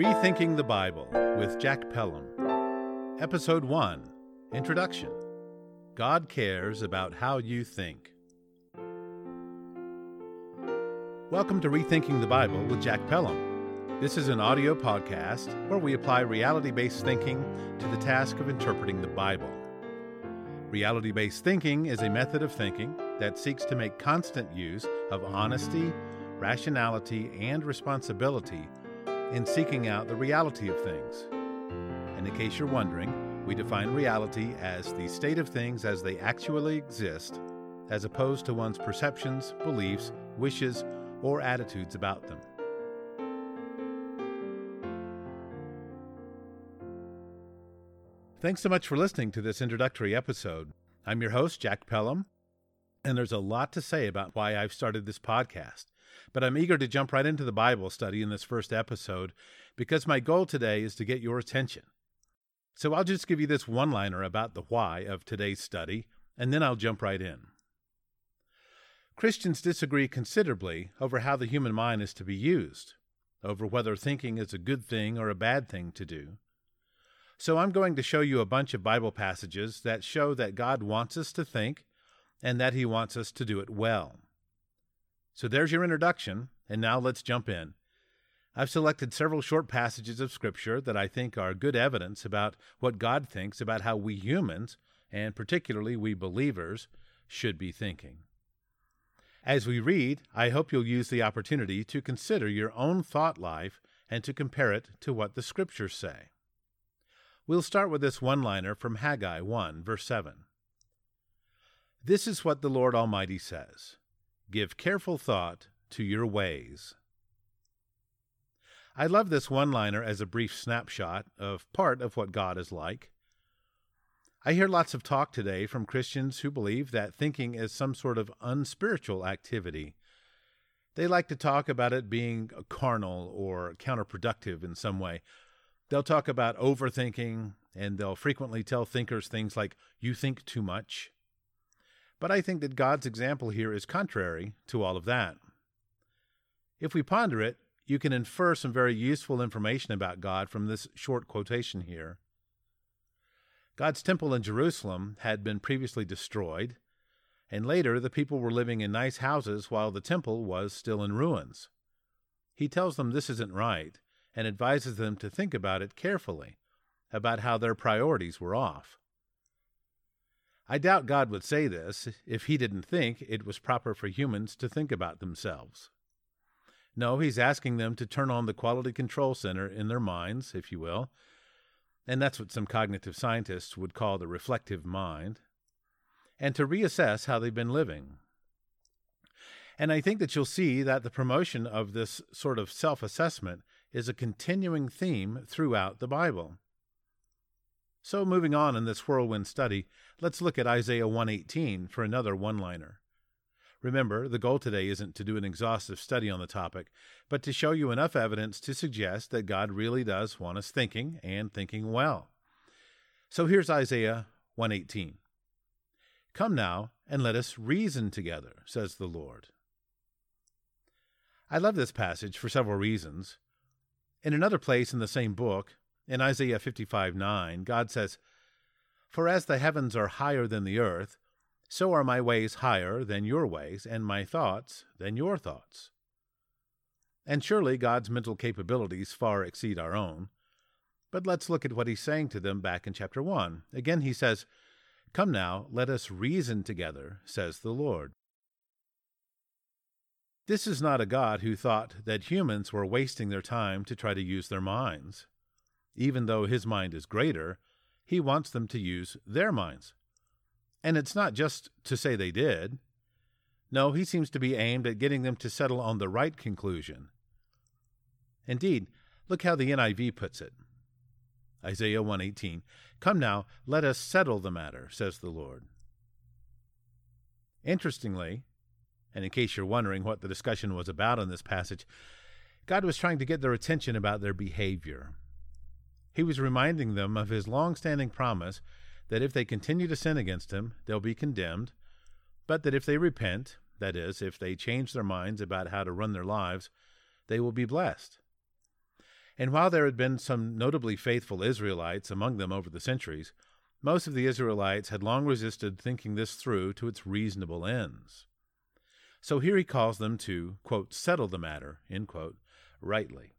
Rethinking the Bible with Jack Pelham. Episode 1 Introduction God cares about how you think. Welcome to Rethinking the Bible with Jack Pelham. This is an audio podcast where we apply reality based thinking to the task of interpreting the Bible. Reality based thinking is a method of thinking that seeks to make constant use of honesty, rationality, and responsibility in seeking out the reality of things. And in case you're wondering, we define reality as the state of things as they actually exist, as opposed to one's perceptions, beliefs, wishes, or attitudes about them. Thanks so much for listening to this introductory episode. I'm your host, Jack Pelham, and there's a lot to say about why I've started this podcast. But I'm eager to jump right into the Bible study in this first episode because my goal today is to get your attention. So I'll just give you this one liner about the why of today's study, and then I'll jump right in. Christians disagree considerably over how the human mind is to be used, over whether thinking is a good thing or a bad thing to do. So I'm going to show you a bunch of Bible passages that show that God wants us to think and that He wants us to do it well. So there's your introduction, and now let's jump in. I've selected several short passages of Scripture that I think are good evidence about what God thinks about how we humans, and particularly we believers, should be thinking. As we read, I hope you'll use the opportunity to consider your own thought life and to compare it to what the Scriptures say. We'll start with this one liner from Haggai 1, verse 7. This is what the Lord Almighty says Give careful thought to your ways. I love this one liner as a brief snapshot of part of what God is like. I hear lots of talk today from Christians who believe that thinking is some sort of unspiritual activity. They like to talk about it being carnal or counterproductive in some way. They'll talk about overthinking, and they'll frequently tell thinkers things like, you think too much. But I think that God's example here is contrary to all of that. If we ponder it, you can infer some very useful information about God from this short quotation here. God's temple in Jerusalem had been previously destroyed, and later the people were living in nice houses while the temple was still in ruins. He tells them this isn't right and advises them to think about it carefully, about how their priorities were off. I doubt God would say this if he didn't think it was proper for humans to think about themselves. No, he's asking them to turn on the quality control center in their minds, if you will, and that's what some cognitive scientists would call the reflective mind, and to reassess how they've been living. And I think that you'll see that the promotion of this sort of self assessment is a continuing theme throughout the Bible. So, moving on in this whirlwind study, let's look at Isaiah 118 for another one liner. Remember, the goal today isn't to do an exhaustive study on the topic, but to show you enough evidence to suggest that God really does want us thinking and thinking well. So here's Isaiah 118. Come now and let us reason together, says the Lord. I love this passage for several reasons. In another place in the same book, in Isaiah 55 9, God says, For as the heavens are higher than the earth, so are my ways higher than your ways, and my thoughts than your thoughts. And surely God's mental capabilities far exceed our own. But let's look at what he's saying to them back in chapter 1. Again, he says, Come now, let us reason together, says the Lord. This is not a God who thought that humans were wasting their time to try to use their minds. Even though his mind is greater, he wants them to use their minds. And it's not just to say they did. No, he seems to be aimed at getting them to settle on the right conclusion. Indeed, look how the NIV puts it. Isaiah 118 Come now, let us settle the matter, says the Lord. Interestingly, and in case you're wondering what the discussion was about in this passage, God was trying to get their attention about their behavior. He was reminding them of his long standing promise that if they continue to sin against him, they'll be condemned, but that if they repent, that is, if they change their minds about how to run their lives, they will be blessed. And while there had been some notably faithful Israelites among them over the centuries, most of the Israelites had long resisted thinking this through to its reasonable ends. So here he calls them to, quote, settle the matter, quote, rightly,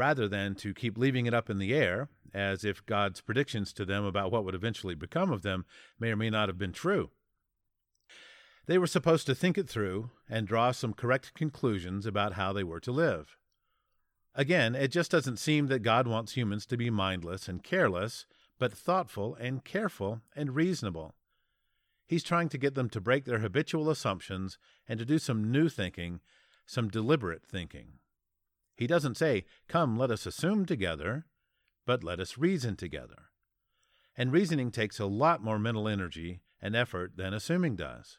rather than to keep leaving it up in the air, as if God's predictions to them about what would eventually become of them may or may not have been true. They were supposed to think it through and draw some correct conclusions about how they were to live. Again, it just doesn't seem that God wants humans to be mindless and careless, but thoughtful and careful and reasonable. He's trying to get them to break their habitual assumptions and to do some new thinking, some deliberate thinking. He doesn't say, Come, let us assume together, but let us reason together. And reasoning takes a lot more mental energy and effort than assuming does.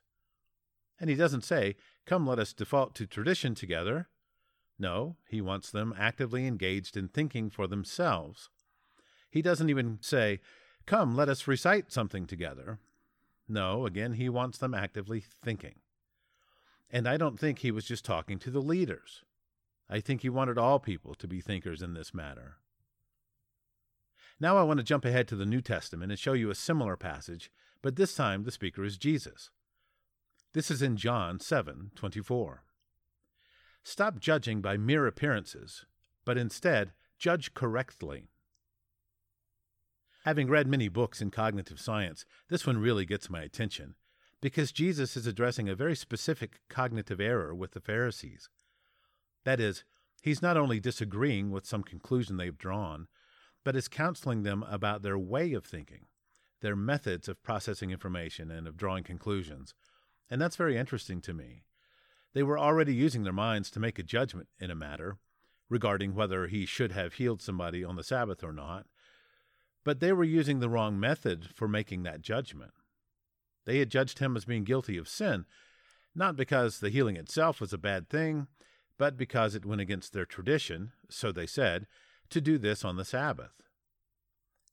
And he doesn't say, Come, let us default to tradition together. No, he wants them actively engaged in thinking for themselves. He doesn't even say, Come, let us recite something together. No, again, he wants them actively thinking. And I don't think he was just talking to the leaders. I think he wanted all people to be thinkers in this matter. Now I want to jump ahead to the New Testament and show you a similar passage, but this time the speaker is Jesus. This is in John 7:24. Stop judging by mere appearances, but instead judge correctly. Having read many books in cognitive science, this one really gets my attention because Jesus is addressing a very specific cognitive error with the Pharisees. That is, he's not only disagreeing with some conclusion they've drawn, but is counseling them about their way of thinking, their methods of processing information and of drawing conclusions. And that's very interesting to me. They were already using their minds to make a judgment in a matter regarding whether he should have healed somebody on the Sabbath or not, but they were using the wrong method for making that judgment. They had judged him as being guilty of sin, not because the healing itself was a bad thing, but because it went against their tradition, so they said, to do this on the Sabbath.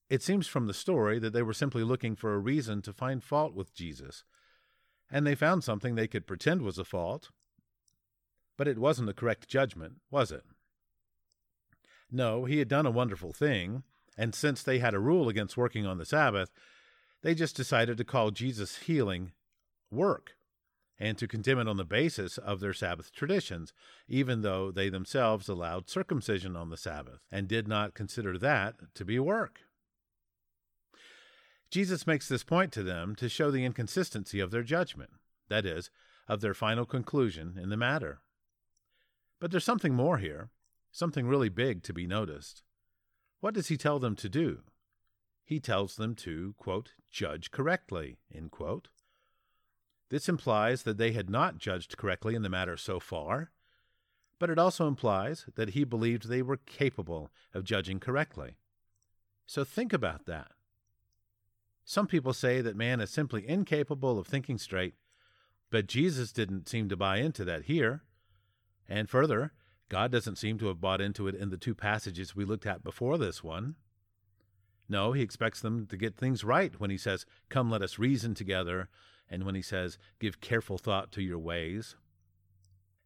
It seems from the story that they were simply looking for a reason to find fault with Jesus, and they found something they could pretend was a fault. But it wasn't a correct judgment, was it? No, he had done a wonderful thing, and since they had a rule against working on the Sabbath, they just decided to call Jesus' healing work and to condemn it on the basis of their Sabbath traditions, even though they themselves allowed circumcision on the Sabbath and did not consider that to be work. Jesus makes this point to them to show the inconsistency of their judgment, that is, of their final conclusion in the matter. But there's something more here, something really big to be noticed. What does he tell them to do? He tells them to, quote, judge correctly, This implies that they had not judged correctly in the matter so far, but it also implies that he believed they were capable of judging correctly. So think about that. Some people say that man is simply incapable of thinking straight, but Jesus didn't seem to buy into that here. And further, God doesn't seem to have bought into it in the two passages we looked at before this one. No, he expects them to get things right when he says, Come, let us reason together, and when he says, Give careful thought to your ways.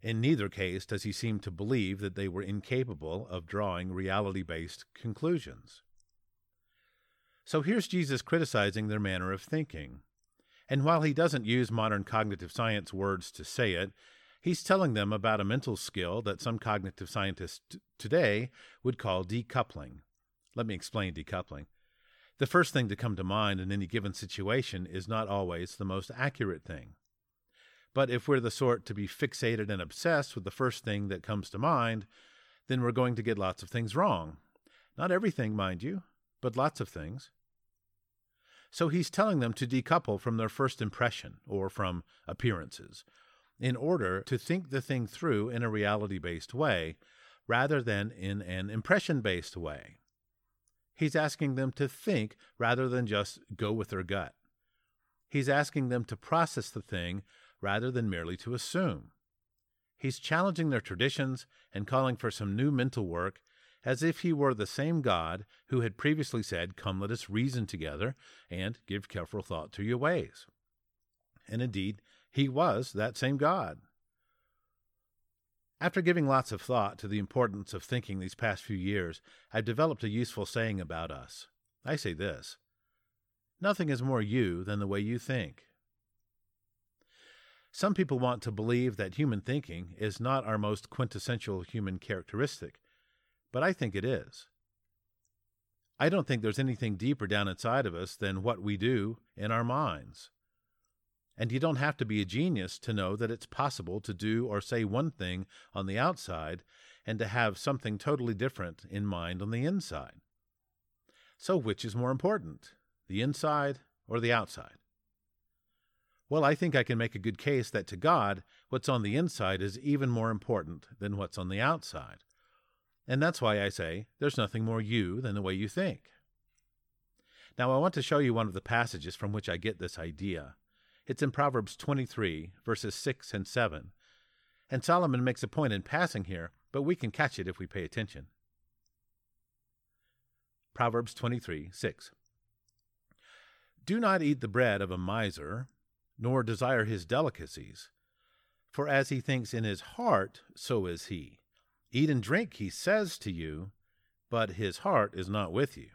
In neither case does he seem to believe that they were incapable of drawing reality based conclusions. So here's Jesus criticizing their manner of thinking. And while he doesn't use modern cognitive science words to say it, He's telling them about a mental skill that some cognitive scientists t- today would call decoupling. Let me explain decoupling. The first thing to come to mind in any given situation is not always the most accurate thing. But if we're the sort to be fixated and obsessed with the first thing that comes to mind, then we're going to get lots of things wrong. Not everything, mind you, but lots of things. So he's telling them to decouple from their first impression or from appearances in order to think the thing through in a reality based way rather than in an impression based way. He's asking them to think rather than just go with their gut. He's asking them to process the thing rather than merely to assume. He's challenging their traditions and calling for some new mental work as if he were the same God who had previously said, Come, let us reason together and give careful thought to your ways. And indeed, he was that same God. After giving lots of thought to the importance of thinking these past few years, I've developed a useful saying about us. I say this Nothing is more you than the way you think. Some people want to believe that human thinking is not our most quintessential human characteristic, but I think it is. I don't think there's anything deeper down inside of us than what we do in our minds. And you don't have to be a genius to know that it's possible to do or say one thing on the outside and to have something totally different in mind on the inside. So, which is more important, the inside or the outside? Well, I think I can make a good case that to God, what's on the inside is even more important than what's on the outside. And that's why I say there's nothing more you than the way you think. Now, I want to show you one of the passages from which I get this idea. It's in Proverbs 23, verses 6 and 7. And Solomon makes a point in passing here, but we can catch it if we pay attention. Proverbs 23, 6. Do not eat the bread of a miser, nor desire his delicacies. For as he thinks in his heart, so is he. Eat and drink, he says to you, but his heart is not with you.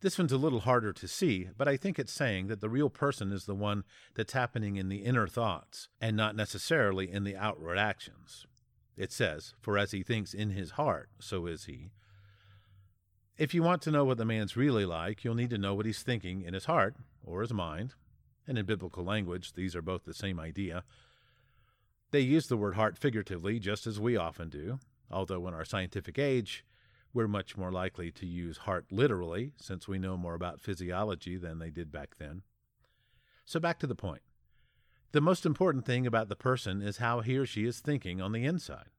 This one's a little harder to see, but I think it's saying that the real person is the one that's happening in the inner thoughts and not necessarily in the outward actions. It says, For as he thinks in his heart, so is he. If you want to know what the man's really like, you'll need to know what he's thinking in his heart or his mind, and in biblical language, these are both the same idea. They use the word heart figuratively, just as we often do, although in our scientific age, we're much more likely to use heart literally, since we know more about physiology than they did back then. So, back to the point. The most important thing about the person is how he or she is thinking on the inside.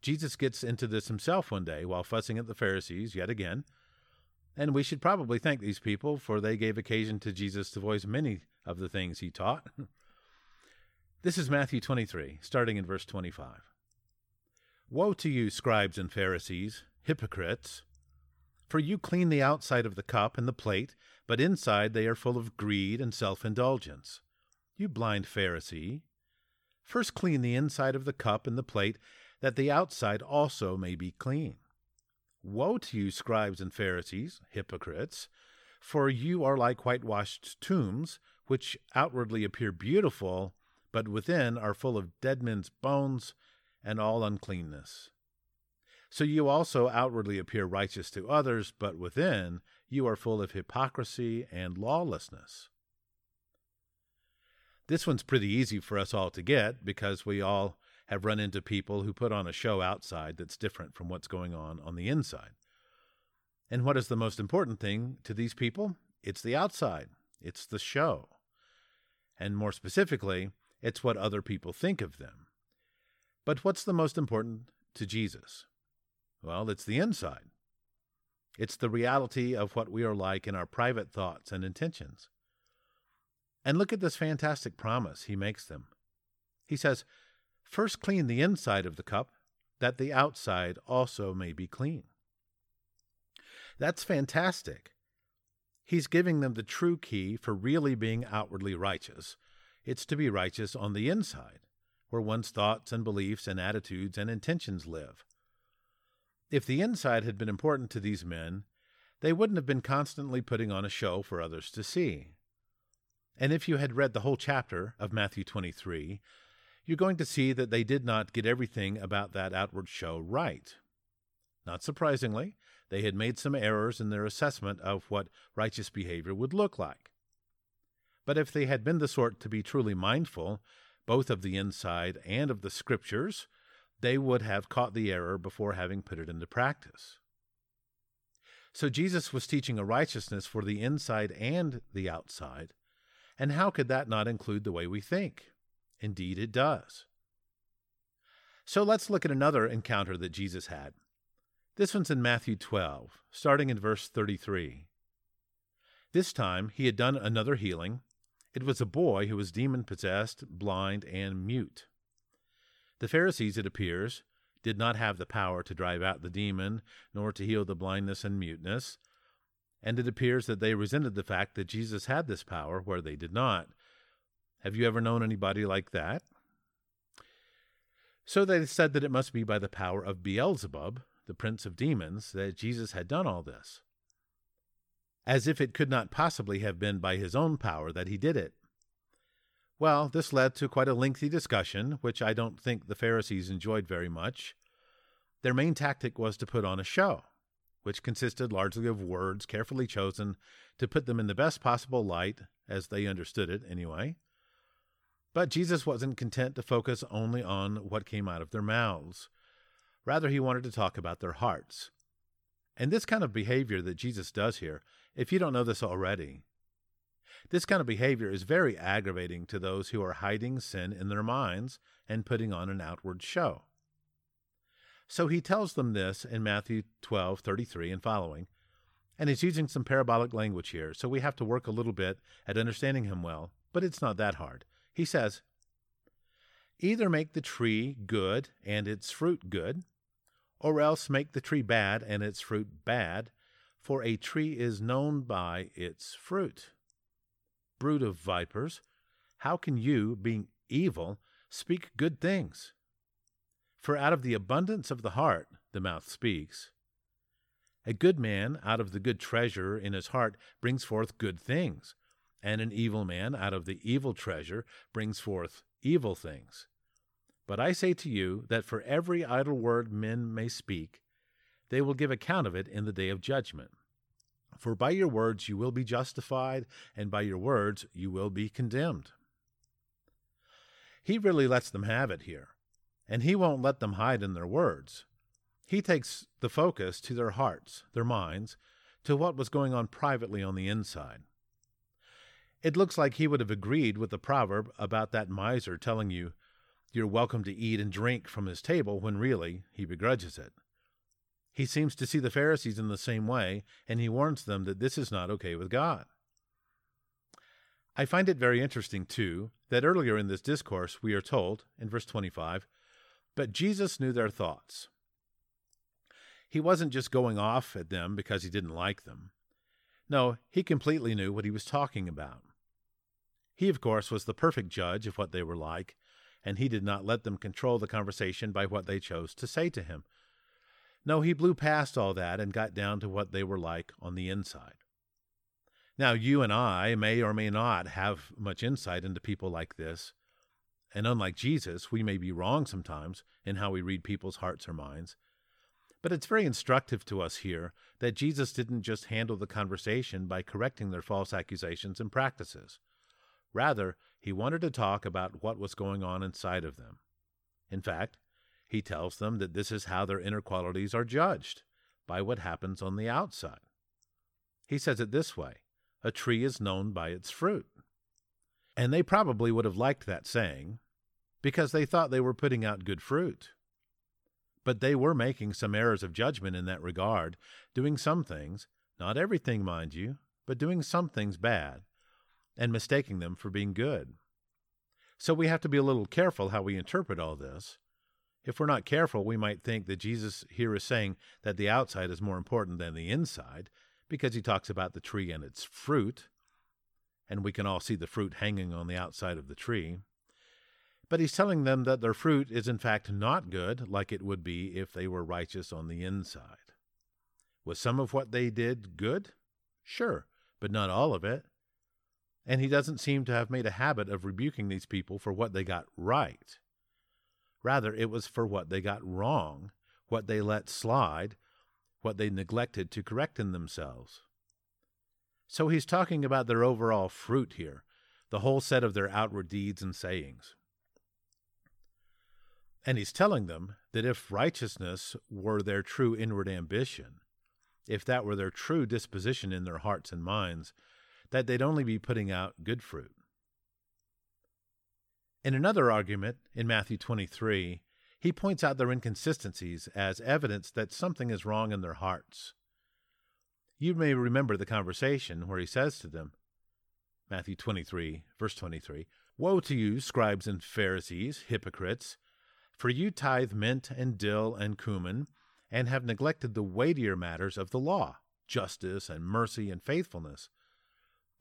Jesus gets into this himself one day while fussing at the Pharisees yet again and we should probably thank these people, for they gave occasion to Jesus to voice many of the things he taught. this is Matthew 23, starting in verse 25. Woe to you, scribes and Pharisees, hypocrites! For you clean the outside of the cup and the plate, but inside they are full of greed and self indulgence. You blind Pharisee! First clean the inside of the cup and the plate, that the outside also may be clean. Woe to you, scribes and Pharisees, hypocrites! For you are like whitewashed tombs, which outwardly appear beautiful, but within are full of dead men's bones and all uncleanness. So you also outwardly appear righteous to others, but within you are full of hypocrisy and lawlessness. This one's pretty easy for us all to get because we all have run into people who put on a show outside that's different from what's going on on the inside. And what is the most important thing to these people? It's the outside, it's the show. And more specifically, it's what other people think of them. But what's the most important to Jesus? Well, it's the inside. It's the reality of what we are like in our private thoughts and intentions. And look at this fantastic promise he makes them. He says, First clean the inside of the cup, that the outside also may be clean. That's fantastic. He's giving them the true key for really being outwardly righteous. It's to be righteous on the inside, where one's thoughts and beliefs and attitudes and intentions live. If the inside had been important to these men, they wouldn't have been constantly putting on a show for others to see. And if you had read the whole chapter of Matthew 23, you're going to see that they did not get everything about that outward show right. Not surprisingly, they had made some errors in their assessment of what righteous behavior would look like. But if they had been the sort to be truly mindful, both of the inside and of the scriptures, they would have caught the error before having put it into practice. So Jesus was teaching a righteousness for the inside and the outside, and how could that not include the way we think? Indeed, it does. So let's look at another encounter that Jesus had. This one's in Matthew 12, starting in verse 33. This time he had done another healing. It was a boy who was demon possessed, blind, and mute. The Pharisees, it appears, did not have the power to drive out the demon, nor to heal the blindness and muteness, and it appears that they resented the fact that Jesus had this power where they did not, have you ever known anybody like that? So they said that it must be by the power of Beelzebub, the prince of demons, that Jesus had done all this. As if it could not possibly have been by his own power that he did it. Well, this led to quite a lengthy discussion, which I don't think the Pharisees enjoyed very much. Their main tactic was to put on a show, which consisted largely of words carefully chosen to put them in the best possible light, as they understood it anyway. But Jesus wasn't content to focus only on what came out of their mouths. Rather, he wanted to talk about their hearts. And this kind of behavior that Jesus does here, if you don't know this already, this kind of behavior is very aggravating to those who are hiding sin in their minds and putting on an outward show. So he tells them this in Matthew 12, 33 and following. And he's using some parabolic language here, so we have to work a little bit at understanding him well, but it's not that hard. He says, Either make the tree good and its fruit good, or else make the tree bad and its fruit bad, for a tree is known by its fruit brood of vipers, how can you, being evil, speak good things? For out of the abundance of the heart the mouth speaks. A good man out of the good treasure in his heart brings forth good things, and an evil man out of the evil treasure brings forth evil things. But I say to you that for every idle word men may speak, they will give account of it in the day of judgment. For by your words you will be justified, and by your words you will be condemned. He really lets them have it here, and he won't let them hide in their words. He takes the focus to their hearts, their minds, to what was going on privately on the inside. It looks like he would have agreed with the proverb about that miser telling you you're welcome to eat and drink from his table when really he begrudges it. He seems to see the Pharisees in the same way, and he warns them that this is not okay with God. I find it very interesting, too, that earlier in this discourse we are told, in verse 25, but Jesus knew their thoughts. He wasn't just going off at them because he didn't like them. No, he completely knew what he was talking about. He, of course, was the perfect judge of what they were like, and he did not let them control the conversation by what they chose to say to him, no, he blew past all that and got down to what they were like on the inside. Now, you and I may or may not have much insight into people like this, and unlike Jesus, we may be wrong sometimes in how we read people's hearts or minds. But it's very instructive to us here that Jesus didn't just handle the conversation by correcting their false accusations and practices. Rather, he wanted to talk about what was going on inside of them. In fact, he tells them that this is how their inner qualities are judged by what happens on the outside. He says it this way a tree is known by its fruit. And they probably would have liked that saying because they thought they were putting out good fruit. But they were making some errors of judgment in that regard, doing some things, not everything, mind you, but doing some things bad, and mistaking them for being good. So we have to be a little careful how we interpret all this, if we're not careful, we might think that Jesus here is saying that the outside is more important than the inside because he talks about the tree and its fruit, and we can all see the fruit hanging on the outside of the tree. But he's telling them that their fruit is in fact not good, like it would be if they were righteous on the inside. Was some of what they did good? Sure, but not all of it. And he doesn't seem to have made a habit of rebuking these people for what they got right. Rather, it was for what they got wrong, what they let slide, what they neglected to correct in themselves. So he's talking about their overall fruit here, the whole set of their outward deeds and sayings. And he's telling them that if righteousness were their true inward ambition, if that were their true disposition in their hearts and minds, that they'd only be putting out good fruit. In another argument, in Matthew 23, he points out their inconsistencies as evidence that something is wrong in their hearts. You may remember the conversation where he says to them, Matthew 23, verse 23, Woe to you, scribes and Pharisees, hypocrites! For you tithe mint and dill and cumin, and have neglected the weightier matters of the law, justice and mercy and faithfulness.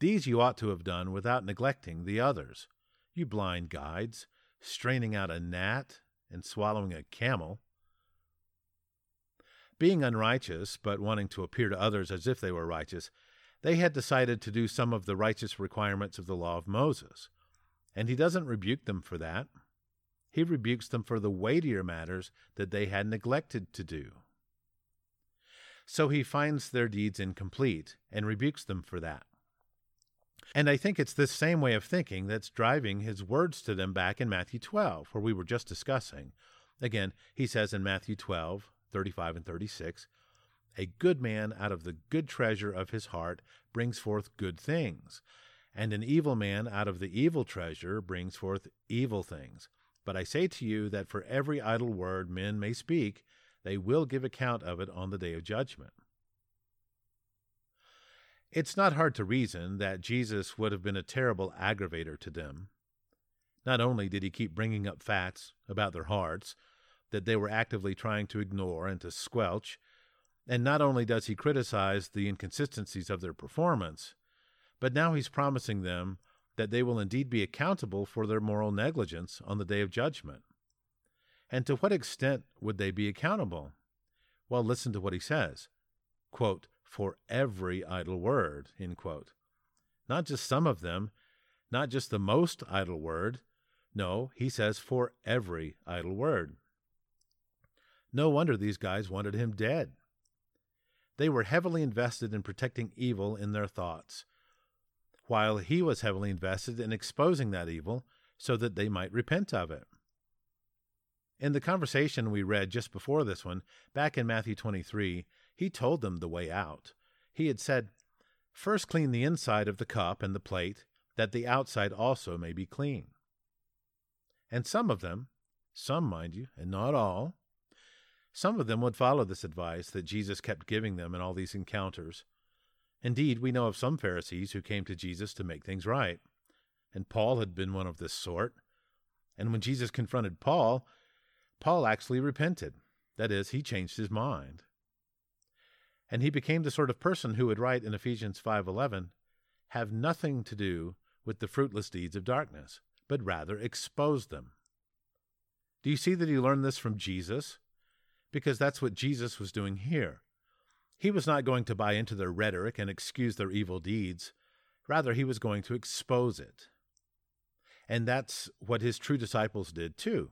These you ought to have done without neglecting the others you blind guides, straining out a gnat and swallowing a camel. Being unrighteous, but wanting to appear to others as if they were righteous, they had decided to do some of the righteous requirements of the law of Moses. And he doesn't rebuke them for that. He rebukes them for the weightier matters that they had neglected to do. So he finds their deeds incomplete and rebukes them for that. And I think it's this same way of thinking that's driving his words to them back in Matthew 12, where we were just discussing. Again, he says in Matthew 12, 35 and 36, A good man out of the good treasure of his heart brings forth good things, and an evil man out of the evil treasure brings forth evil things. But I say to you that for every idle word men may speak, they will give account of it on the day of judgment. It's not hard to reason that Jesus would have been a terrible aggravator to them. Not only did he keep bringing up facts about their hearts that they were actively trying to ignore and to squelch, and not only does he criticize the inconsistencies of their performance, but now he's promising them that they will indeed be accountable for their moral negligence on the day of judgment. And to what extent would they be accountable? Well, listen to what he says. Quote, for every idle word, end quote. Not just some of them, not just the most idle word. No, he says for every idle word. No wonder these guys wanted him dead. They were heavily invested in protecting evil in their thoughts, while he was heavily invested in exposing that evil so that they might repent of it. In the conversation we read just before this one, back in Matthew 23, he told them the way out. He had said, First clean the inside of the cup and the plate, that the outside also may be clean. And some of them, some mind you, and not all, some of them would follow this advice that Jesus kept giving them in all these encounters. Indeed, we know of some Pharisees who came to Jesus to make things right, and Paul had been one of this sort. And when Jesus confronted Paul, Paul actually repented. That is, he changed his mind and he became the sort of person who would write in Ephesians 5:11, "Have nothing to do with the fruitless deeds of darkness, but rather expose them." Do you see that he learned this from Jesus? Because that's what Jesus was doing here. He was not going to buy into their rhetoric and excuse their evil deeds. Rather, he was going to expose it. And that's what his true disciples did too.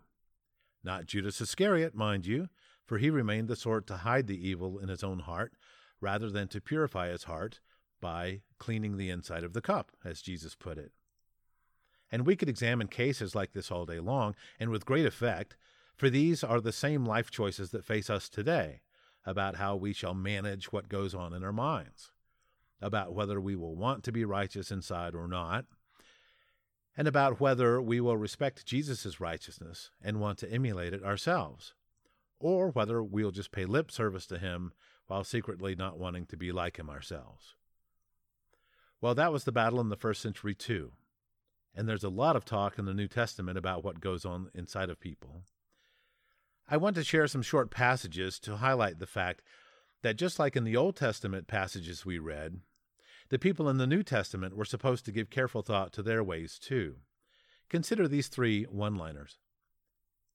Not Judas Iscariot, mind you, for he remained the sort to hide the evil in his own heart rather than to purify his heart by cleaning the inside of the cup, as Jesus put it. And we could examine cases like this all day long, and with great effect, for these are the same life choices that face us today about how we shall manage what goes on in our minds, about whether we will want to be righteous inside or not, and about whether we will respect Jesus' righteousness and want to emulate it ourselves, or whether we'll just pay lip service to him while secretly not wanting to be like him ourselves. Well, that was the battle in the first century, too. And there's a lot of talk in the New Testament about what goes on inside of people. I want to share some short passages to highlight the fact that just like in the Old Testament passages we read, the people in the New Testament were supposed to give careful thought to their ways too. Consider these three one liners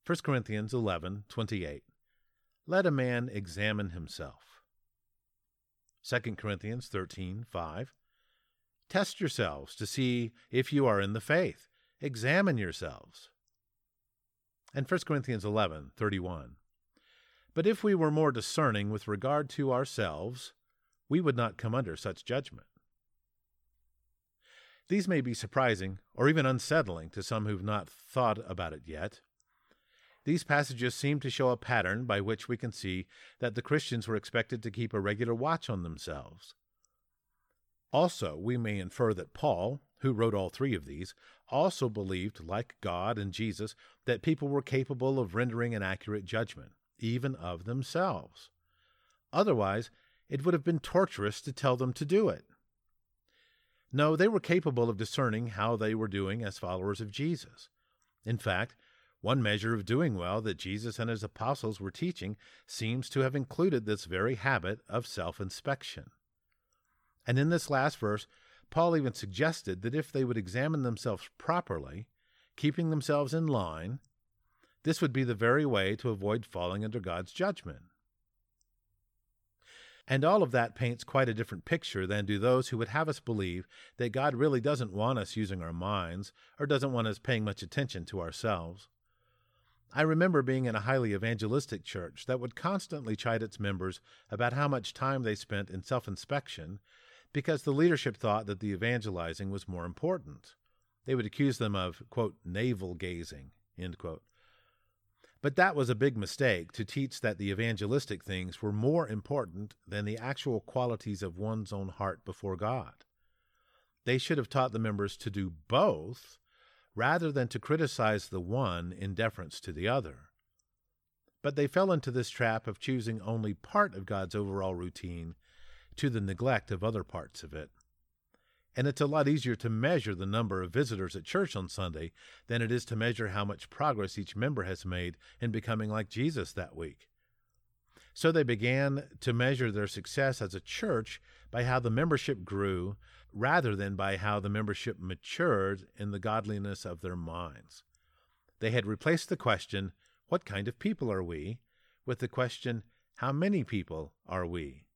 1 Corinthians 11 28. Let a man examine himself. 2 Corinthians 13 5. Test yourselves to see if you are in the faith. Examine yourselves. And 1 Corinthians eleven thirty one. But if we were more discerning with regard to ourselves, we would not come under such judgment. These may be surprising or even unsettling to some who've not thought about it yet. These passages seem to show a pattern by which we can see that the Christians were expected to keep a regular watch on themselves. Also, we may infer that Paul, who wrote all three of these, also believed, like God and Jesus, that people were capable of rendering an accurate judgment, even of themselves. Otherwise, it would have been torturous to tell them to do it. No, they were capable of discerning how they were doing as followers of Jesus. In fact, one measure of doing well that Jesus and his apostles were teaching seems to have included this very habit of self inspection. And in this last verse, Paul even suggested that if they would examine themselves properly, keeping themselves in line, This would be the very way to avoid falling under God's judgment. And all of that paints quite a different picture than do those who would have us believe that God really doesn't want us using our minds or doesn't want us paying much attention to ourselves. I remember being in a highly evangelistic church that would constantly chide its members about how much time they spent in self inspection because the leadership thought that the evangelizing was more important. They would accuse them of, quote, navel gazing, end quote. But that was a big mistake to teach that the evangelistic things were more important than the actual qualities of one's own heart before God. They should have taught the members to do both rather than to criticize the one in deference to the other. But they fell into this trap of choosing only part of God's overall routine to the neglect of other parts of it and it's a lot easier to measure the number of visitors at church on Sunday than it is to measure how much progress each member has made in becoming like Jesus that week. So they began to measure their success as a church by how the membership grew rather than by how the membership matured in the godliness of their minds. They had replaced the question, What kind of people are we? with the question, How many people are we?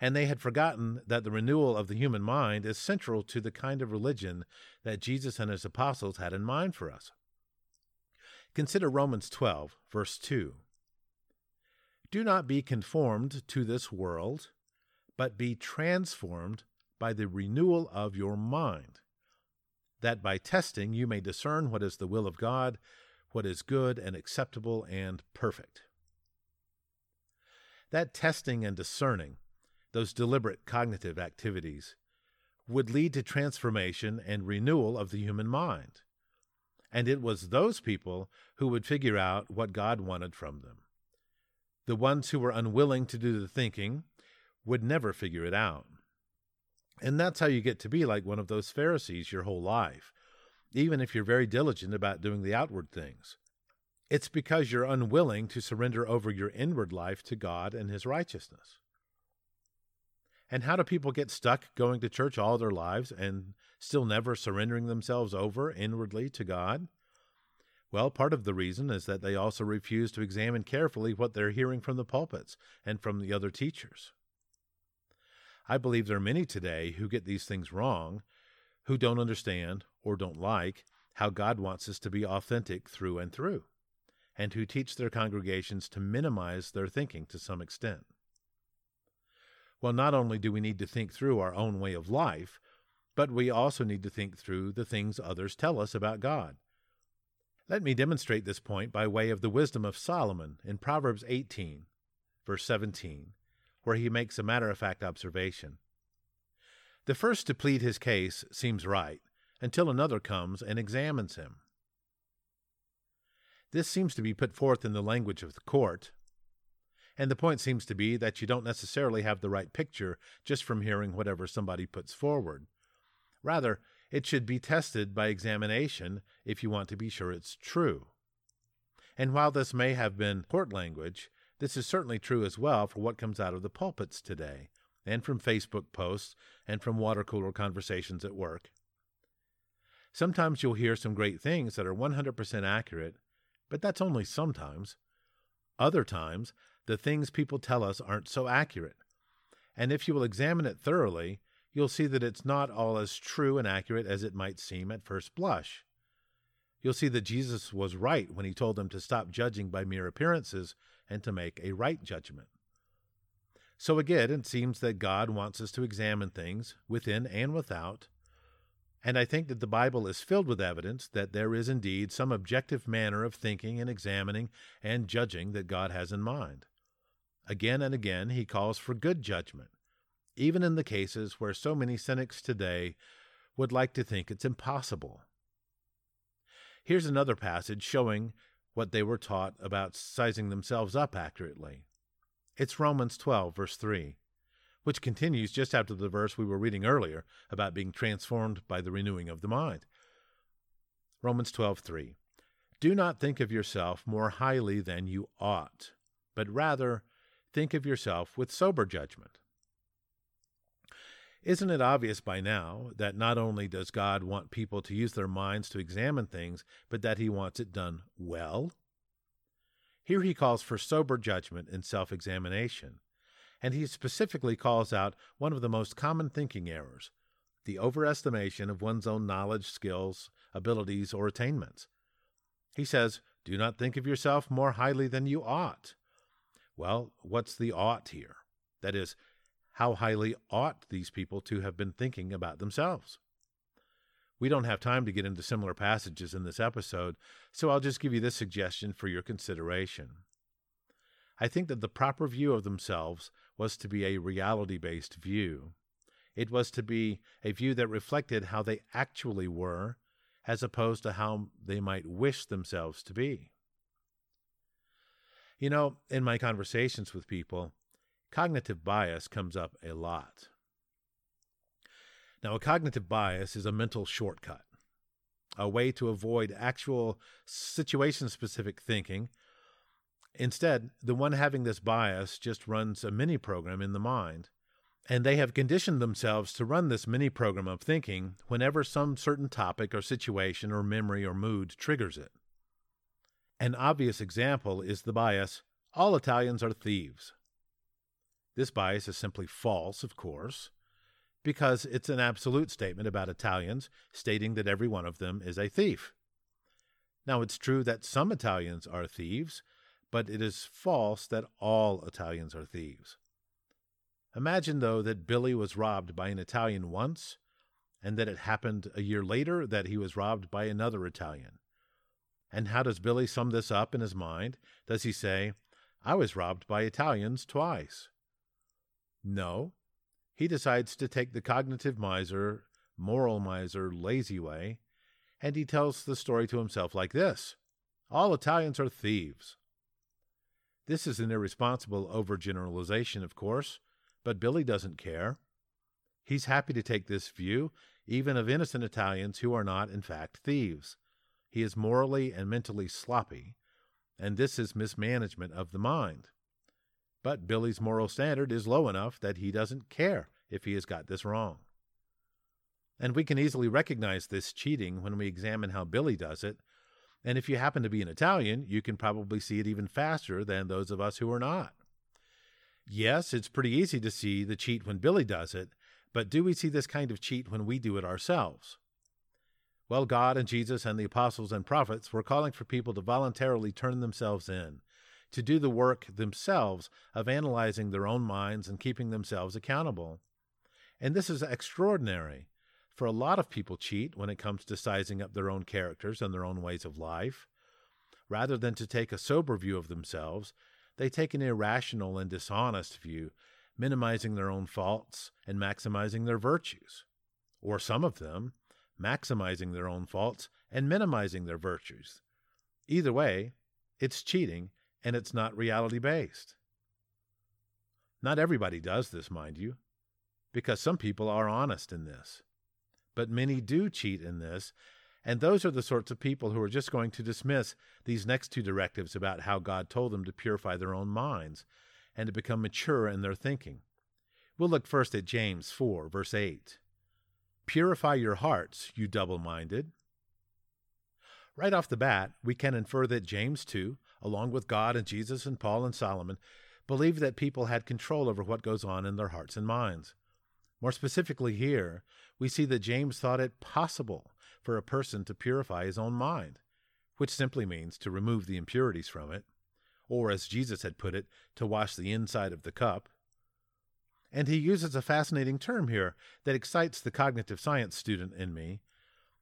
and they had forgotten that the renewal of the human mind is central to the kind of religion that Jesus and his apostles had in mind for us. Consider Romans 12, verse 2. Do not be conformed to this world, but be transformed by the renewal of your mind, that by testing you may discern what is the will of God, what is good and acceptable and perfect. That testing and discerning those deliberate cognitive activities, would lead to transformation and renewal of the human mind. And it was those people who would figure out what God wanted from them. The ones who were unwilling to do the thinking would never figure it out. And that's how you get to be like one of those Pharisees your whole life, even if you're very diligent about doing the outward things. It's because you're unwilling to surrender over your inward life to God and His righteousness. And how do people get stuck going to church all their lives and still never surrendering themselves over inwardly to God? Well, part of the reason is that they also refuse to examine carefully what they're hearing from the pulpits and from the other teachers. I believe there are many today who get these things wrong, who don't understand or don't like how God wants us to be authentic through and through, and who teach their congregations to minimize their thinking to some extent. Well, not only do we need to think through our own way of life, but we also need to think through the things others tell us about God. Let me demonstrate this point by way of the wisdom of Solomon in Proverbs 18, verse 17, where he makes a matter of fact observation. The first to plead his case seems right, until another comes and examines him. This seems to be put forth in the language of the court, and the point seems to be that you don't necessarily have the right picture just from hearing whatever somebody puts forward. Rather, it should be tested by examination if you want to be sure it's true. And while this may have been court language, this is certainly true as well for what comes out of the pulpits today, and from Facebook posts, and from water cooler conversations at work. Sometimes you'll hear some great things that are 100% accurate, but that's only sometimes. Other times, the things people tell us aren't so accurate. And if you will examine it thoroughly, you'll see that it's not all as true and accurate as it might seem at first blush. You'll see that Jesus was right when he told them to stop judging by mere appearances and to make a right judgment. So again, it seems that God wants us to examine things within and without. And I think that the Bible is filled with evidence that there is indeed some objective manner of thinking and examining and judging that God has in mind. Again and again, he calls for good judgment, even in the cases where so many cynics today would like to think it's impossible. Here's another passage showing what they were taught about sizing themselves up accurately. It's Romans 12, verse 3, which continues just after the verse we were reading earlier about being transformed by the renewing of the mind. Romans 12, 3. Do not think of yourself more highly than you ought, but rather think of yourself with sober judgment. Isn't it obvious by now that not only does God want people to use their minds to examine things, but that He wants it done well? Here he calls for sober judgment and self examination, and he specifically calls out one of the most common thinking errors the overestimation of one's own knowledge, skills, abilities, or attainments. He says, Do not think of yourself more highly than you ought. Well, what's the ought here? That is, how highly ought these people to have been thinking about themselves? We don't have time to get into similar passages in this episode, so I'll just give you this suggestion for your consideration. I think that the proper view of themselves was to be a reality based view. It was to be a view that reflected how they actually were, as opposed to how they might wish themselves to be. You know, in my conversations with people, cognitive bias comes up a lot. Now, a cognitive bias is a mental shortcut, a way to avoid actual situation specific thinking. Instead, the one having this bias just runs a mini program in the mind and they have conditioned themselves to run this mini program of thinking whenever some certain topic or situation or memory or mood triggers it. An obvious example is the bias all Italians are thieves. This bias is simply false, of course, because it's an absolute statement about Italians stating that every one of them is a thief. Now, it's true that some Italians are thieves, but it is false that all Italians are thieves. Imagine, though, that Billy was robbed by an Italian once, and that it happened a year later that he was robbed by another Italian. And how does Billy sum this up in his mind? Does he say, I was robbed by Italians twice? No. He decides to take the cognitive miser, moral miser, lazy way, and he tells the story to himself like this All Italians are thieves. This is an irresponsible overgeneralization, of course, but Billy doesn't care. He's happy to take this view, even of innocent Italians who are not, in fact, thieves. He is morally and mentally sloppy, and this is mismanagement of the mind. But Billy's moral standard is low enough that he doesn't care if he has got this wrong. And we can easily recognize this cheating when we examine how Billy does it. And if you happen to be an Italian, you can probably see it even faster than those of us who are not. Yes, it's pretty easy to see the cheat when Billy does it, but do we see this kind of cheat when we do it ourselves? Well, God and Jesus and the apostles and prophets were calling for people to voluntarily turn themselves in, to do the work themselves of analyzing their own minds and keeping themselves accountable. And this is extraordinary, for a lot of people cheat when it comes to sizing up their own characters and their own ways of life. Rather than to take a sober view of themselves, they take an irrational and dishonest view, minimizing their own faults and maximizing their virtues. Or some of them, maximizing their own faults and minimizing their virtues. Either way, it's cheating and it's not reality based. Not everybody does this, mind you, because some people are honest in this. But many do cheat in this and those are the sorts of people who are just going to dismiss these next two directives about how God told them to purify their own minds and to become mature in their thinking. We'll look first at James 4, verse 8. Purify your hearts, you double minded. Right off the bat, we can infer that James, too, along with God and Jesus and Paul and Solomon, believed that people had control over what goes on in their hearts and minds. More specifically, here, we see that James thought it possible for a person to purify his own mind, which simply means to remove the impurities from it, or as Jesus had put it, to wash the inside of the cup. And he uses a fascinating term here that excites the cognitive science student in me.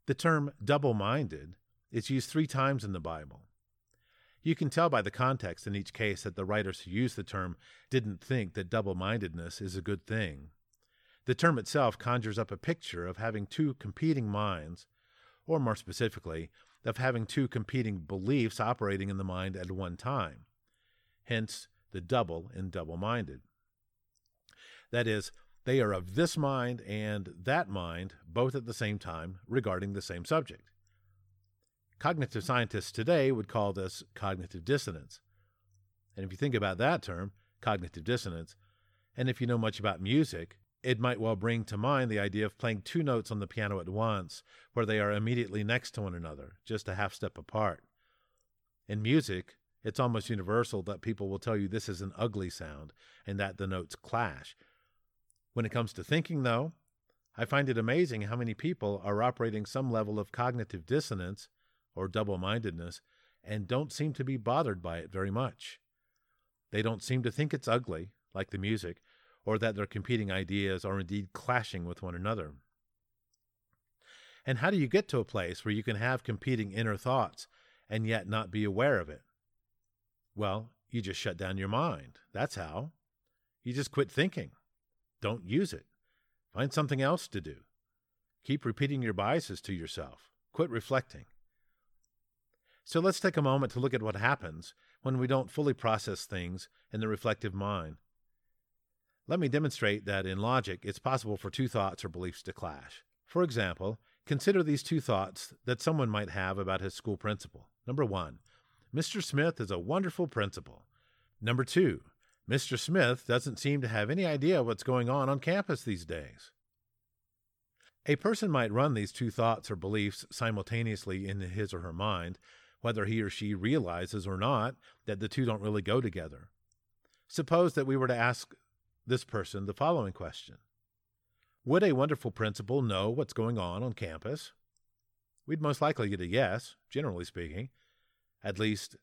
The term double minded is used three times in the Bible. You can tell by the context in each case that the writers who used the term didn't think that double mindedness is a good thing. The term itself conjures up a picture of having two competing minds or more specifically, of having two competing beliefs operating in the mind at one time. Hence, the double in double minded. That is, they are of this mind and that mind both at the same time regarding the same subject. Cognitive scientists today would call this cognitive dissonance. And if you think about that term, cognitive dissonance, and if you know much about music, it might well bring to mind the idea of playing two notes on the piano at once, where they are immediately next to one another, just a half step apart. In music, It's almost universal that people will tell you this is an ugly sound and that the notes clash. When it comes to thinking, though, I find it amazing how many people are operating some level of cognitive dissonance or double mindedness and don't seem to be bothered by it very much. They don't seem to think it's ugly, like the music, or that their competing ideas are indeed clashing with one another. And how do you get to a place where you can have competing inner thoughts and yet not be aware of it? Well, you just shut down your mind. That's how. You just quit thinking. Don't use it. Find something else to do. Keep repeating your biases to yourself. Quit reflecting. So let's take a moment to look at what happens when we don't fully process things in the reflective mind. Let me demonstrate that in logic it's possible for two thoughts or beliefs to clash. For example, consider these two thoughts that someone might have about his school principal. Number one, Mr. Smith is a wonderful principal. Number two, Mr. Smith doesn't seem to have any idea what's going on on campus these days. A person might run these two thoughts or beliefs simultaneously in his or her mind, whether he or she realizes or not that the two don't really go together. Suppose that we were to ask this person the following question Would a wonderful principal know what's going on on campus? We'd most likely get a yes, generally speaking, at least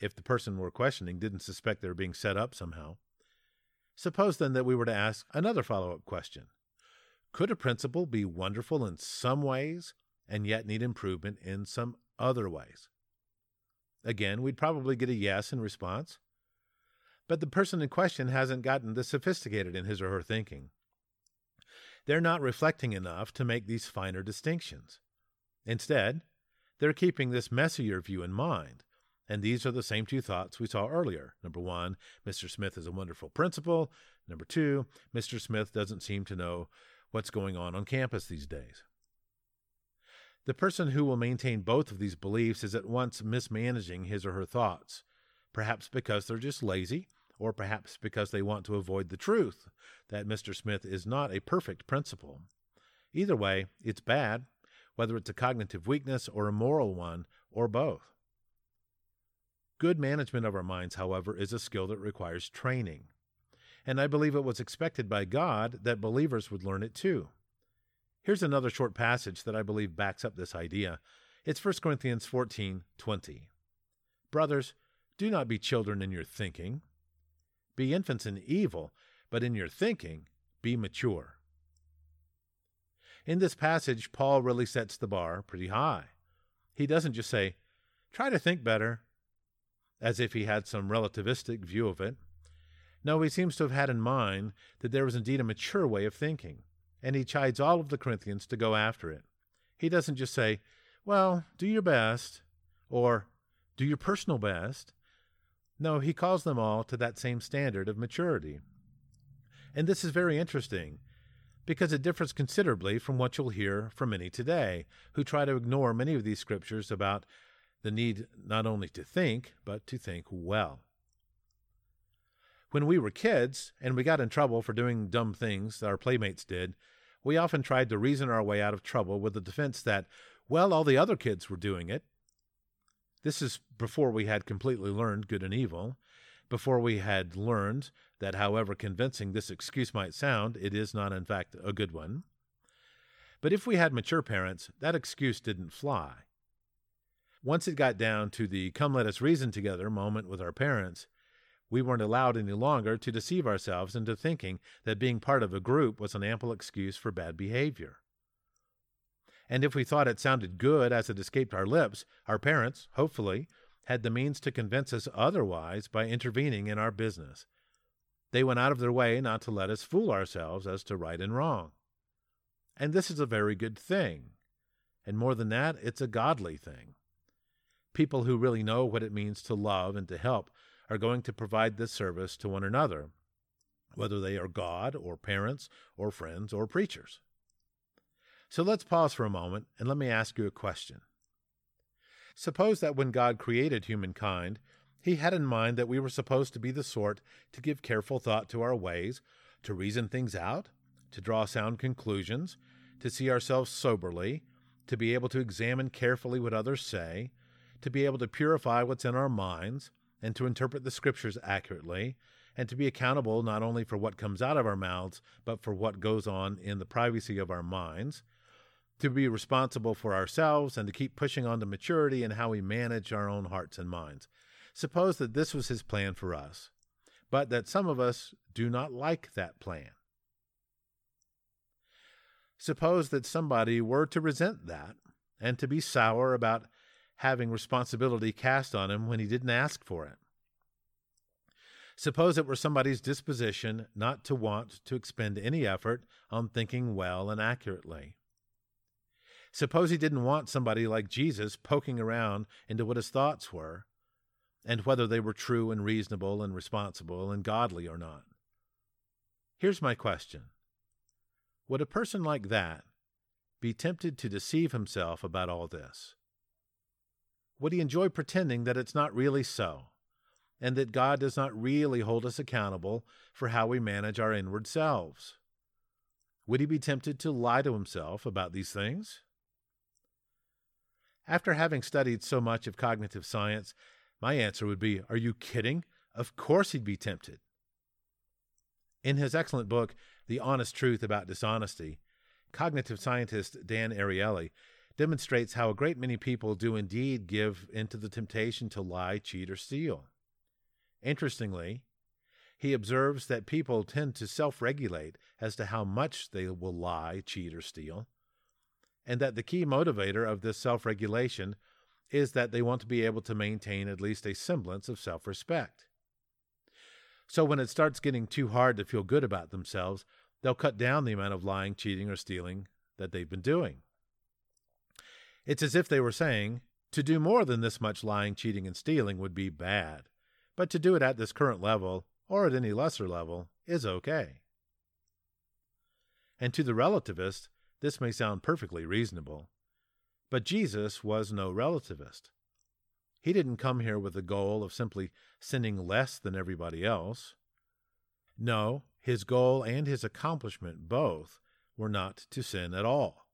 if the person we're questioning didn't suspect they were being set up somehow. Suppose then that we were to ask another follow up question Could a principal be wonderful in some ways and yet need improvement in some other ways? Again, we'd probably get a yes in response. But the person in question hasn't gotten this sophisticated in his or her thinking. They're not reflecting enough to make these finer distinctions. Instead, they're keeping this messier view in mind and these are the same two thoughts we saw earlier. Number one, Mr. Smith is a wonderful principal. Number two, Mr. Smith doesn't seem to know what's going on on campus these days. The person who will maintain both of these beliefs is at once mismanaging his or her thoughts, perhaps because they're just lazy, or perhaps because they want to avoid the truth that Mr. Smith is not a perfect principal. Either way, it's bad, whether it's a cognitive weakness or a moral one, or both. Good management of our minds, however, is a skill that requires training. And I believe it was expected by God that believers would learn it too. Here's another short passage that I believe backs up this idea. It's 1 Corinthians 14 20. Brothers, do not be children in your thinking. Be infants in evil, but in your thinking, be mature. In this passage, Paul really sets the bar pretty high. He doesn't just say, try to think better, as if he had some relativistic view of it. No, he seems to have had in mind that there was indeed a mature way of thinking, and he chides all of the Corinthians to go after it. He doesn't just say, Well, do your best, or do your personal best. No, he calls them all to that same standard of maturity. And this is very interesting because it differs considerably from what you'll hear from many today who try to ignore many of these scriptures about the need not only to think, but to think well. When we were kids and we got in trouble for doing dumb things that our playmates did, we often tried to reason our way out of trouble with the defense that, well, all the other kids were doing it. This is before we had completely learned good and evil, before we had learned that, however convincing this excuse might sound, it is not, in fact, a good one. But if we had mature parents, that excuse didn't fly. Once it got down to the come let us reason together moment with our parents, we weren't allowed any longer to deceive ourselves into thinking that being part of a group was an ample excuse for bad behavior. And if we thought it sounded good as it escaped our lips, our parents, hopefully, had the means to convince us otherwise by intervening in our business. They went out of their way not to let us fool ourselves as to right and wrong. And this is a very good thing. And more than that, it's a godly thing people who really know what it means to love and to help are going to provide this service to one another, whether they are God or parents or friends or preachers. So let's pause for a moment and let me ask you a question. Suppose that when God created humankind, he had in mind that we were supposed to be the sort to give careful thought to our ways, to reason things out, to draw sound conclusions, to see ourselves soberly, to be able to examine carefully what others say, to be able to purify what's in our minds, and to interpret the scriptures accurately, and to be accountable not only for what comes out of our mouths, but for what goes on in the privacy of our minds, to be responsible for ourselves, and to keep pushing on to maturity in how we manage our own hearts and minds. Suppose that this was his plan for us, but that some of us do not like that plan. Suppose that somebody were to resent that and to be sour about having responsibility cast on him when he didn't ask for it. Suppose it were somebody's disposition not to want to expend any effort on thinking well and accurately. Suppose he didn't want somebody like Jesus poking around into what his thoughts were and whether they were true and reasonable and responsible and godly or not. Here's my question Would a person like that be tempted to deceive himself about all this? Would he enjoy pretending that it's not really so, and that God does not really hold us accountable for how we manage our inward selves? Would he be tempted to lie to himself about these things? After having studied so much of cognitive science, my answer would be Are you kidding? Of course he'd be tempted. In his excellent book, The Honest Truth About Dishonesty, cognitive scientist Dan Ariely demonstrates how a great many people do indeed give into the temptation to lie, cheat, or steal. Interestingly, he observes that people tend to self regulate as to how much they will lie, cheat, or steal, and that the key motivator of this self regulation is that they want to be able to maintain at least a semblance of self respect. So when it starts getting too hard to feel good about themselves, they'll cut down the amount of lying, cheating, or stealing that they've been doing. It's as if they were saying, to do more than this much lying, cheating, and stealing would be bad, but to do it at this current level, or at any lesser level, is okay. And to the relativist, this may sound perfectly reasonable. But Jesus was no relativist. He didn't come here with the goal of simply sinning less than everybody else. No, his goal and his accomplishment both were not to sin at all.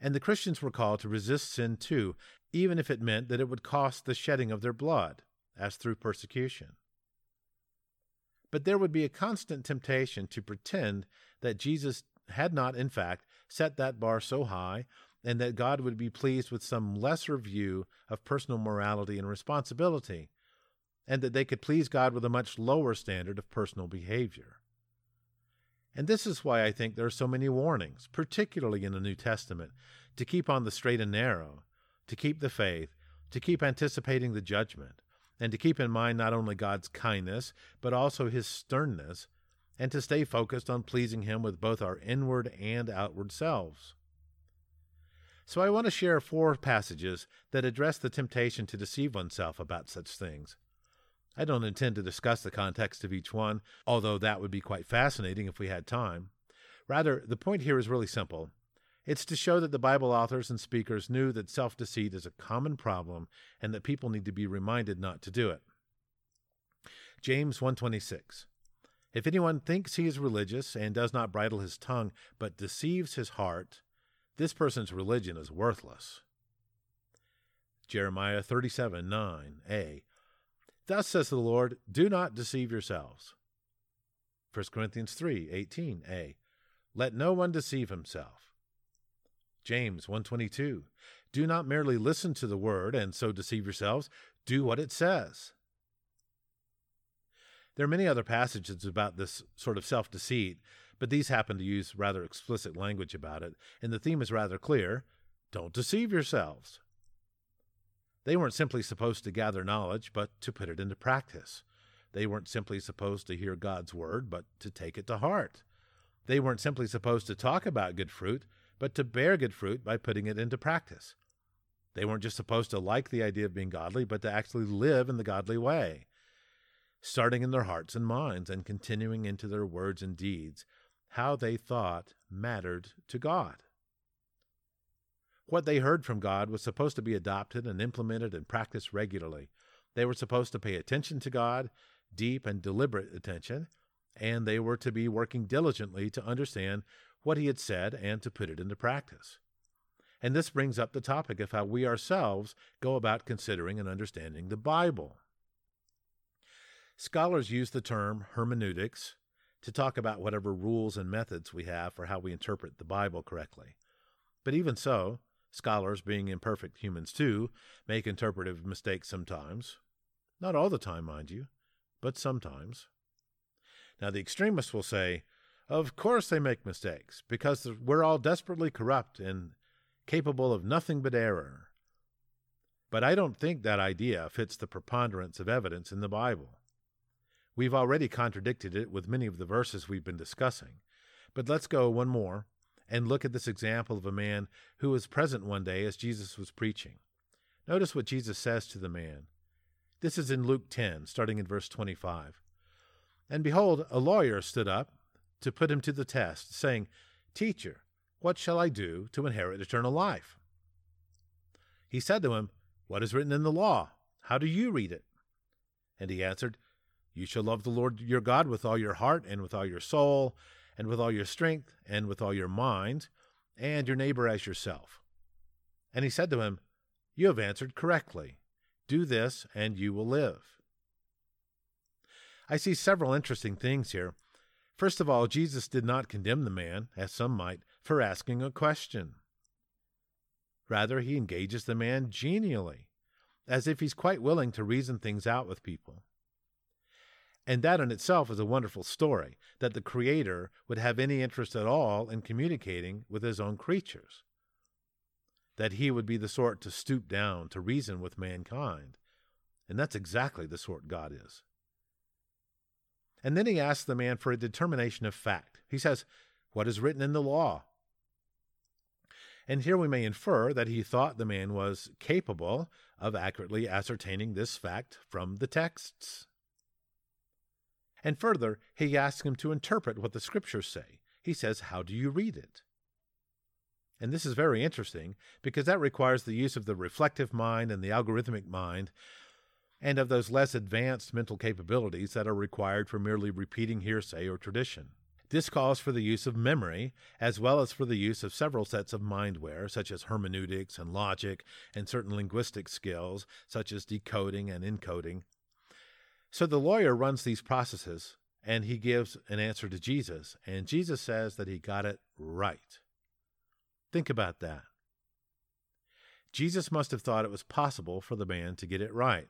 And the Christians were called to resist sin too, even if it meant that it would cost the shedding of their blood, as through persecution. But there would be a constant temptation to pretend that Jesus had not, in fact, set that bar so high, and that God would be pleased with some lesser view of personal morality and responsibility, and that they could please God with a much lower standard of personal behavior. And this is why I think there are so many warnings, particularly in the New Testament, to keep on the straight and narrow, to keep the faith, to keep anticipating the judgment, and to keep in mind not only God's kindness, but also his sternness, and to stay focused on pleasing him with both our inward and outward selves. So I want to share four passages that address the temptation to deceive oneself about such things. I don't intend to discuss the context of each one, although that would be quite fascinating if we had time. Rather, the point here is really simple. It's to show that the Bible authors and speakers knew that self deceit is a common problem and that people need to be reminded not to do it. James 126 If anyone thinks he is religious and does not bridle his tongue but deceives his heart, this person's religion is worthless. Jeremiah 37 9a Thus says the Lord, do not deceive yourselves. 1 Corinthians 3 18a. Let no one deceive himself. James 122. Do not merely listen to the word and so deceive yourselves, do what it says. There are many other passages about this sort of self deceit, but these happen to use rather explicit language about it, and the theme is rather clear don't deceive yourselves. They weren't simply supposed to gather knowledge, but to put it into practice. They weren't simply supposed to hear God's word, but to take it to heart. They weren't simply supposed to talk about good fruit, but to bear good fruit by putting it into practice. They weren't just supposed to like the idea of being godly, but to actually live in the godly way, starting in their hearts and minds and continuing into their words and deeds. How they thought mattered to God. What they heard from God was supposed to be adopted and implemented and practiced regularly. They were supposed to pay attention to God, deep and deliberate attention, and they were to be working diligently to understand what He had said and to put it into practice. And this brings up the topic of how we ourselves go about considering and understanding the Bible. Scholars use the term hermeneutics to talk about whatever rules and methods we have for how we interpret the Bible correctly. But even so, scholars, being imperfect humans too, make interpretive mistakes sometimes. Not all the time, mind you, but sometimes. Now, the extremists will say, of course they make mistakes, because we're all desperately corrupt and capable of nothing but error. But I don't think that idea fits the preponderance of evidence in the Bible. We've already contradicted it with many of the verses we've been discussing. But let's go one more and look at this example of a man who was present one day as Jesus was preaching. Notice what Jesus says to the man. This is in Luke 10, starting in verse 25. And behold, a lawyer stood up to put him to the test, saying, Teacher, what shall I do to inherit eternal life? He said to him, What is written in the law? How do you read it? And he answered, You shall love the Lord your God with all your heart, and with all your soul, and with all your strength, and with all your mind, and your neighbor as yourself. And he said to him, You have answered correctly. Do this, and you will live. I see several interesting things here. First of all, Jesus did not condemn the man, as some might, for asking a question. Rather, he engages the man genially, as if he's quite willing to reason things out with people. And that in itself is a wonderful story that the Creator would have any interest at all in communicating with his own creatures. That he would be the sort to stoop down to reason with mankind. And that's exactly the sort God is. And then he asks the man for a determination of fact. He says, What is written in the law? And here we may infer that he thought the man was capable of accurately ascertaining this fact from the texts. And further, he asks him to interpret what the scriptures say. He says, How do you read it? And this is very interesting because that requires the use of the reflective mind and the algorithmic mind and of those less advanced mental capabilities that are required for merely repeating hearsay or tradition. This calls for the use of memory, as well as for the use of several sets of mindware, such as hermeneutics and logic, and certain linguistic skills, such as decoding and encoding. So the lawyer runs these processes, and he gives an answer to Jesus, and Jesus says that he got it right. Think about that. Jesus must have thought it was possible for the man to get it right.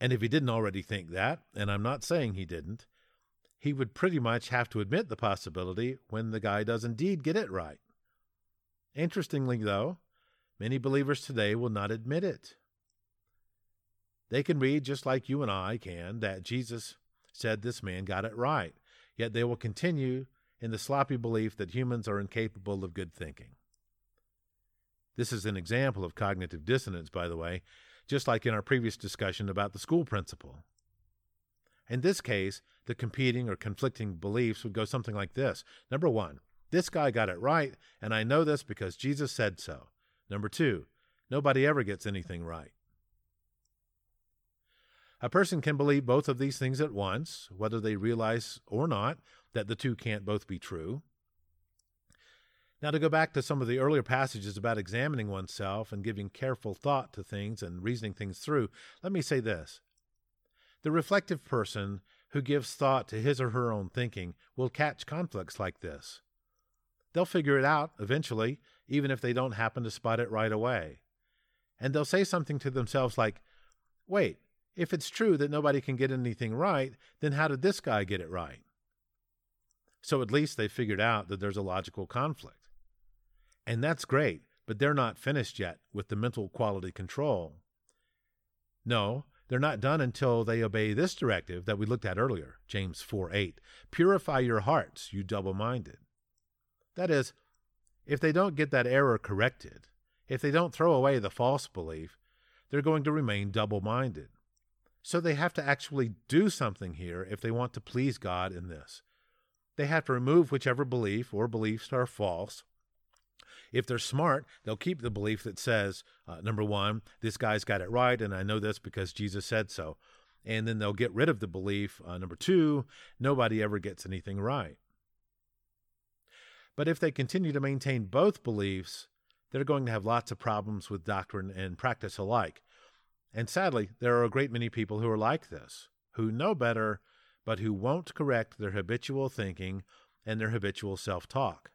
And if he didn't already think that, and I'm not saying he didn't, he would pretty much have to admit the possibility when the guy does indeed get it right. Interestingly, though, many believers today will not admit it. They can read just like you and I can that Jesus said this man got it right, yet they will continue in the sloppy belief that humans are incapable of good thinking. This is an example of cognitive dissonance, by the way, just like in our previous discussion about the school principal. In this case, the competing or conflicting beliefs would go something like this Number one, this guy got it right, and I know this because Jesus said so. Number two, nobody ever gets anything right. A person can believe both of these things at once, whether they realize or not that the two can't both be true. Now, to go back to some of the earlier passages about examining oneself and giving careful thought to things and reasoning things through, let me say this. The reflective person who gives thought to his or her own thinking will catch conflicts like this. They'll figure it out eventually, even if they don't happen to spot it right away. And they'll say something to themselves like, Wait, if it's true that nobody can get anything right, then how did this guy get it right? So at least they figured out that there's a logical conflict. And that's great, but they're not finished yet with the mental quality control. No, they're not done until they obey this directive that we looked at earlier, James 4 8. Purify your hearts, you double minded. That is, if they don't get that error corrected, if they don't throw away the false belief, they're going to remain double minded. So they have to actually do something here if they want to please God in this. They have to remove whichever belief or beliefs are false if they're smart, they'll keep the belief that says, uh, number one, this guy's got it right, and I know this because Jesus said so. And then they'll get rid of the belief, uh, number two, nobody ever gets anything right. But if they continue to maintain both beliefs, they're going to have lots of problems with doctrine and practice alike. And sadly, there are a great many people who are like this. who know better, but who won't correct their habitual thinking and their habitual self talk.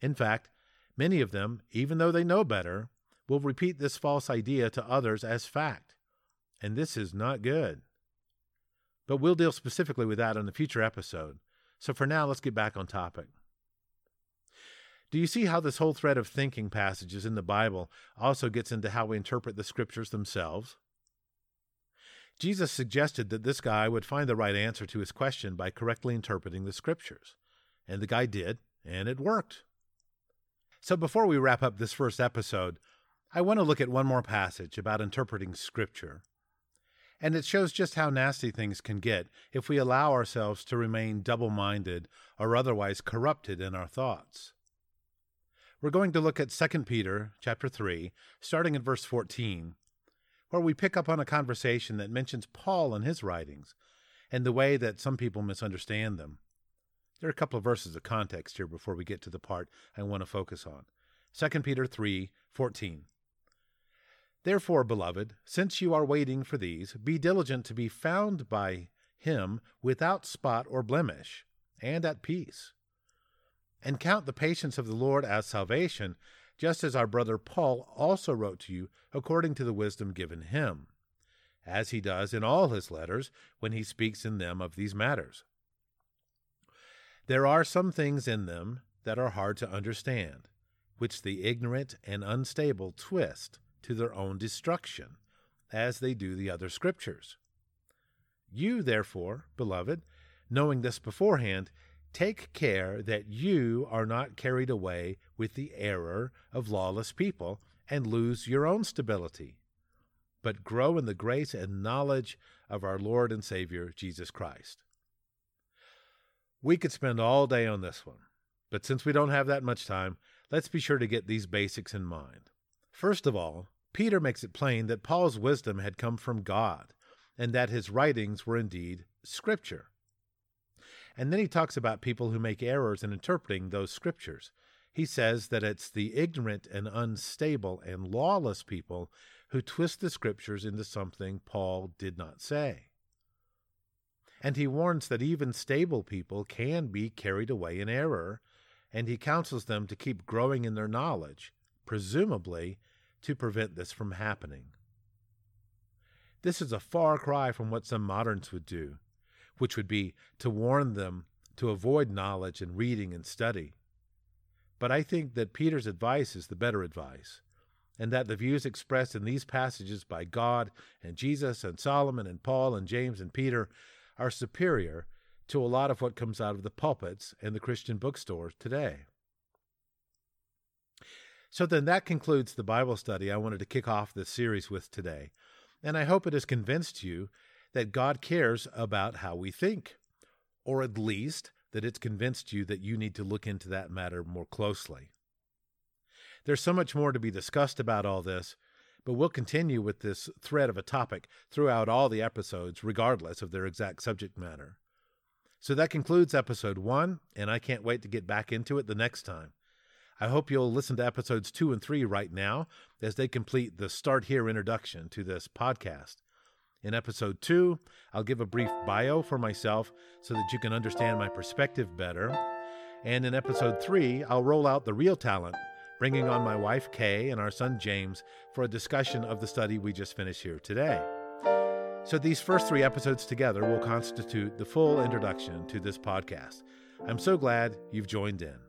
In fact, many of them, even though they know better, will repeat this false idea to others as fact. And this is not good. But we'll deal specifically with that in a future episode. So for now, let's get back on topic. Do you see how this whole thread of thinking passages in the Bible also gets into how we interpret the scriptures themselves? Jesus suggested that this guy would find the right answer to his question by correctly interpreting the scriptures. And the guy did, and it worked. So before we wrap up this first episode, I want to look at one more passage about interpreting scripture. And it shows just how nasty things can get if we allow ourselves to remain double minded or otherwise corrupted in our thoughts. We're going to look at 2 Peter chapter 3, starting in verse 14, where we pick up on a conversation that mentions Paul and his writings and the way that some people misunderstand them. There are a couple of verses of context here before we get to the part I want to focus on. 2 Peter 3 14. Therefore, beloved, since you are waiting for these, be diligent to be found by him without spot or blemish, and at peace. And count the patience of the Lord as salvation, just as our brother Paul also wrote to you according to the wisdom given him, as he does in all his letters when he speaks in them of these matters. There are some things in them that are hard to understand, which the ignorant and unstable twist to their own destruction, as they do the other scriptures. You, therefore, beloved, knowing this beforehand, take care that you are not carried away with the error of lawless people and lose your own stability, but grow in the grace and knowledge of our Lord and Savior Jesus Christ. We could spend all day on this one, but since we don't have that much time, let's be sure to get these basics in mind. First of all, Peter makes it plain that Paul's wisdom had come from God and that his writings were indeed Scripture. And then he talks about people who make errors in interpreting those Scriptures. He says that it's the ignorant and unstable and lawless people who twist the Scriptures into something Paul did not say. And he warns that even stable people can be carried away in error, and he counsels them to keep growing in their knowledge, presumably to prevent this from happening. This is a far cry from what some moderns would do, which would be to warn them to avoid knowledge and reading and study. But I think that Peter's advice is the better advice, and that the views expressed in these passages by God and Jesus and Solomon and Paul and James and Peter are superior to a lot of what comes out of the pulpits and the Christian bookstores today. So then that concludes the Bible study I wanted to kick off this series with today. And I hope it has convinced you that God cares about how we think, or at least that it's convinced you that you need to look into that matter more closely. There's so much more to be discussed about all this, but we'll continue with this thread of a topic throughout all the episodes, regardless of their exact subject matter. So that concludes episode one, and I can't wait to get back into it the next time. I hope you'll listen to episodes two and three right now as they complete the Start Here introduction to this podcast. In episode two, I'll give a brief bio for myself so that you can understand my perspective better. And in episode three, I'll roll out the real talent, bringing on my wife Kay and our son James for a discussion of the study we just finished here today. So these first three episodes together will constitute the full introduction to this podcast. I'm so glad you've joined in.